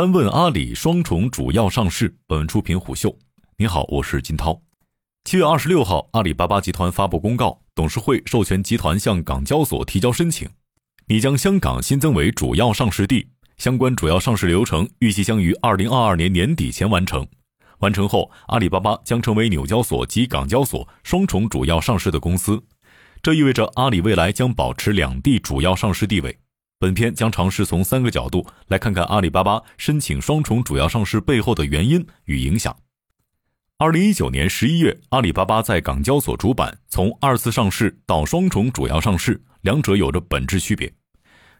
三问阿里双重主要上市。本文出品虎嗅。你好，我是金涛。七月二十六号，阿里巴巴集团发布公告，董事会授权集团向港交所提交申请，拟将香港新增为主要上市地。相关主要上市流程预计将于二零二二年年底前完成。完成后，阿里巴巴将成为纽交所及港交所双重主要上市的公司。这意味着阿里未来将保持两地主要上市地位。本片将尝试从三个角度来看看阿里巴巴申请双重主要上市背后的原因与影响。二零一九年十一月，阿里巴巴在港交所主板从二次上市到双重主要上市，两者有着本质区别。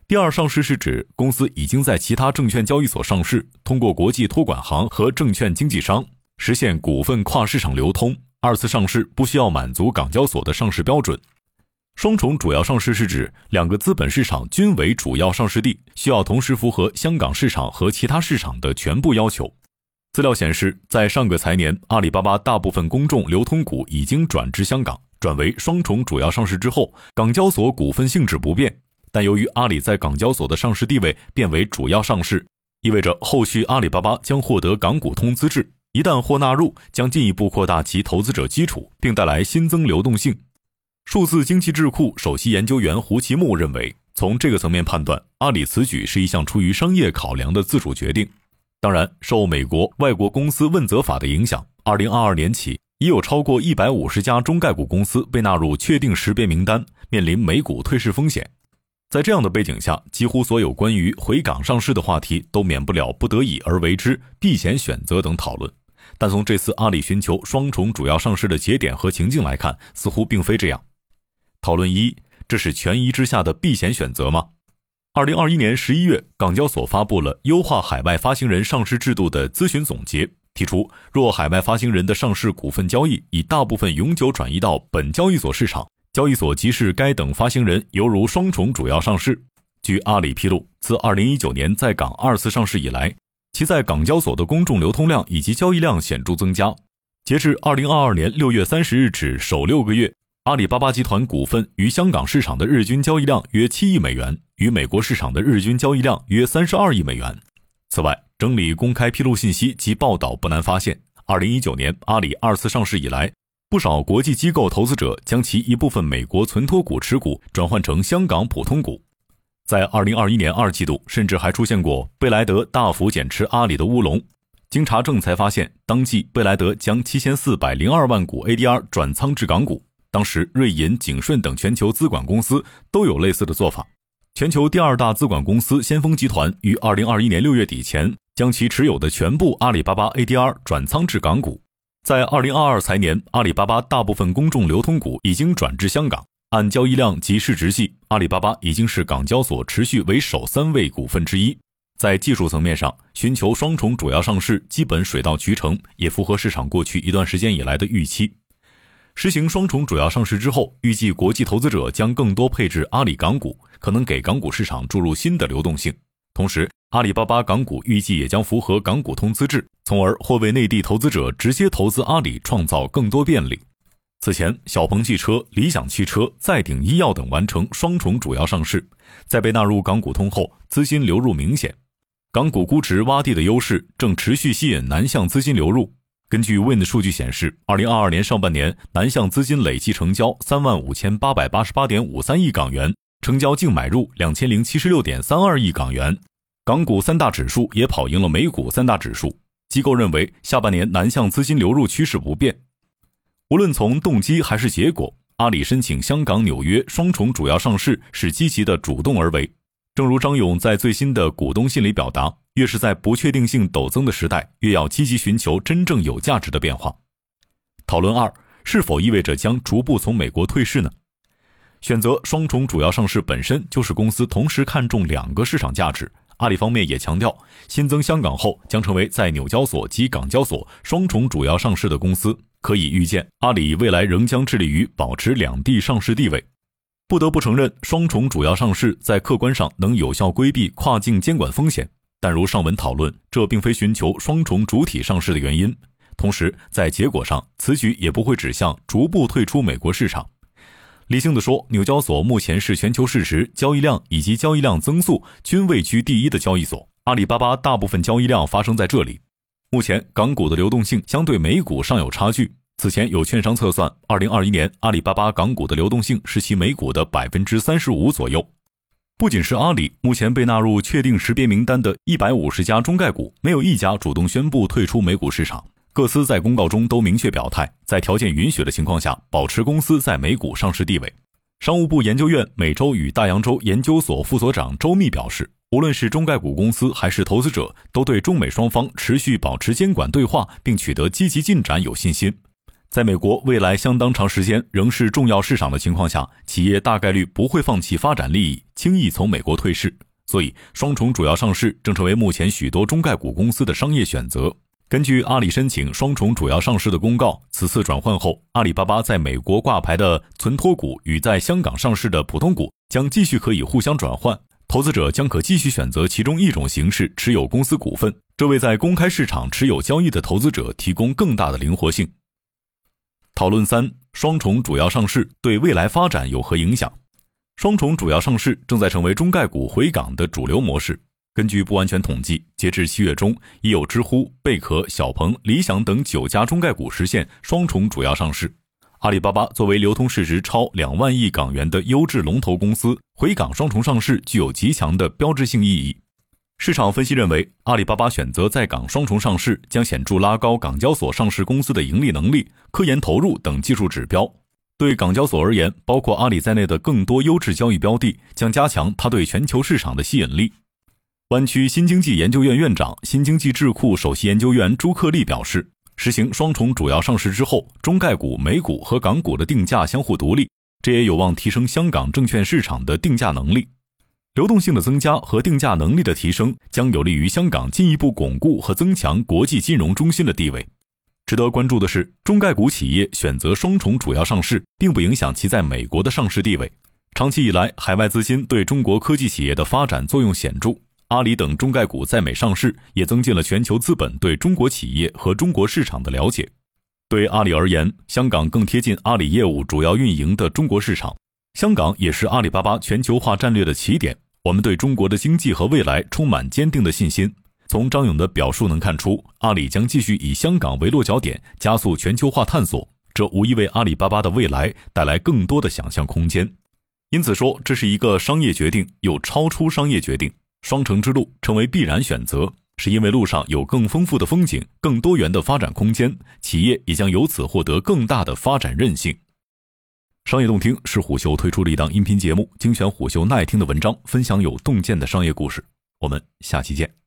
第二上市是指公司已经在其他证券交易所上市，通过国际托管行和证券经纪商实现股份跨市场流通。二次上市不需要满足港交所的上市标准。双重主要上市是指两个资本市场均为主要上市地，需要同时符合香港市场和其他市场的全部要求。资料显示，在上个财年，阿里巴巴大部分公众流通股已经转至香港，转为双重主要上市之后，港交所股份性质不变。但由于阿里在港交所的上市地位变为主要上市，意味着后续阿里巴巴将获得港股通资质，一旦获纳入，将进一步扩大其投资者基础，并带来新增流动性。数字经济智库首席研究员胡奇木认为，从这个层面判断，阿里此举是一项出于商业考量的自主决定。当然，受美国外国公司问责法的影响，二零二二年起，已有超过一百五十家中概股公司被纳入确定识别名单，面临美股退市风险。在这样的背景下，几乎所有关于回港上市的话题都免不了不得已而为之、避险选择等讨论。但从这次阿里寻求双重主要上市的节点和情境来看，似乎并非这样。讨论一：这是权宜之下的避险选择吗？二零二一年十一月，港交所发布了优化海外发行人上市制度的咨询总结，提出，若海外发行人的上市股份交易已大部分永久转移到本交易所市场，交易所即视该等发行人犹如双重主要上市。据阿里披露，自二零一九年在港二次上市以来，其在港交所的公众流通量以及交易量显著增加。截至二零二二年六月三十日止首六个月。阿里巴巴集团股份于香港市场的日均交易量约七亿美元，与美国市场的日均交易量约三十二亿美元。此外，整理公开披露信息及报道不难发现，二零一九年阿里二次上市以来，不少国际机构投资者将其一部分美国存托股持股转换成香港普通股。在二零二一年二季度，甚至还出现过贝莱德大幅减持阿里的乌龙。经查证才发现，当季贝莱德将七千四百零二万股 ADR 转仓至港股。当时，瑞银、景顺等全球资管公司都有类似的做法。全球第二大资管公司先锋集团于二零二一年六月底前，将其持有的全部阿里巴巴 ADR 转仓至港股。在二零二二财年，阿里巴巴大部分公众流通股已经转至香港。按交易量及市值计，阿里巴巴已经是港交所持续为首三位股份之一。在技术层面上，寻求双重主要上市基本水到渠成，也符合市场过去一段时间以来的预期。实行双重主要上市之后，预计国际投资者将更多配置阿里港股，可能给港股市场注入新的流动性。同时，阿里巴巴港股预计也将符合港股通资质，从而或为内地投资者直接投资阿里创造更多便利。此前，小鹏汽车、理想汽车、再鼎医药等完成双重主要上市，在被纳入港股通后，资金流入明显，港股估值洼地的优势正持续吸引南向资金流入。根据 Wind 数据显示，二零二二年上半年南向资金累计成交三万五千八百八十八点五三亿港元，成交净买入两千零七十六点三二亿港元。港股三大指数也跑赢了美股三大指数。机构认为，下半年南向资金流入趋势不变。无论从动机还是结果，阿里申请香港、纽约双重主要上市是积极的主动而为。正如张勇在最新的股东信里表达。越是在不确定性陡增的时代，越要积极寻求真正有价值的变化。讨论二：是否意味着将逐步从美国退市呢？选择双重主要上市本身就是公司同时看重两个市场价值。阿里方面也强调，新增香港后将成为在纽交所及港交所双重主要上市的公司。可以预见，阿里未来仍将致力于保持两地上市地位。不得不承认，双重主要上市在客观上能有效规避跨境监管风险。但如上文讨论，这并非寻求双重主体上市的原因。同时，在结果上，此举也不会指向逐步退出美国市场。理性的说，纽交所目前是全球市值、交易量以及交易量增速均位居第一的交易所，阿里巴巴大部分交易量发生在这里。目前港股的流动性相对美股尚有差距。此前有券商测算，二零二一年阿里巴巴港股的流动性是其美股的百分之三十五左右。不仅是阿里，目前被纳入确定识别名单的一百五十家中概股，没有一家主动宣布退出美股市场。各司在公告中都明确表态，在条件允许的情况下，保持公司在美股上市地位。商务部研究院美洲与大洋洲研究所副所长周密表示，无论是中概股公司还是投资者，都对中美双方持续保持监管对话并取得积极进展有信心。在美国未来相当长时间仍是重要市场的情况下，企业大概率不会放弃发展利益，轻易从美国退市。所以，双重主要上市正成为目前许多中概股公司的商业选择。根据阿里申请双重主要上市的公告，此次转换后，阿里巴巴在美国挂牌的存托股与在香港上市的普通股将继续可以互相转换，投资者将可继续选择其中一种形式持有公司股份，这为在公开市场持有交易的投资者提供更大的灵活性。讨论三：双重主要上市对未来发展有何影响？双重主要上市正在成为中概股回港的主流模式。根据不完全统计，截至七月中，已有知乎、贝壳、小鹏、理想等九家中概股实现双重主要上市。阿里巴巴作为流通市值超两万亿港元的优质龙头公司，回港双重上市具有极强的标志性意义。市场分析认为，阿里巴巴选择在港双重上市，将显著拉高港交所上市公司的盈利能力、科研投入等技术指标。对港交所而言，包括阿里在内的更多优质交易标的，将加强它对全球市场的吸引力。湾区新经济研究院院长、新经济智库首席研究员朱克利表示，实行双重主要上市之后，中概股、美股和港股的定价相互独立，这也有望提升香港证券市场的定价能力。流动性的增加和定价能力的提升，将有利于香港进一步巩固和增强国际金融中心的地位。值得关注的是，中概股企业选择双重主要上市，并不影响其在美国的上市地位。长期以来，海外资金对中国科技企业的发展作用显著。阿里等中概股在美上市，也增进了全球资本对中国企业和中国市场的了解。对阿里而言，香港更贴近阿里业务主要运营的中国市场，香港也是阿里巴巴全球化战略的起点。我们对中国的经济和未来充满坚定的信心。从张勇的表述能看出，阿里将继续以香港为落脚点，加速全球化探索，这无疑为阿里巴巴的未来带来更多的想象空间。因此说，这是一个商业决定，又超出商业决定。双城之路成为必然选择，是因为路上有更丰富的风景、更多元的发展空间，企业也将由此获得更大的发展韧性。商业洞听是虎嗅推出的一档音频节目，精选虎嗅耐听的文章，分享有洞见的商业故事。我们下期见。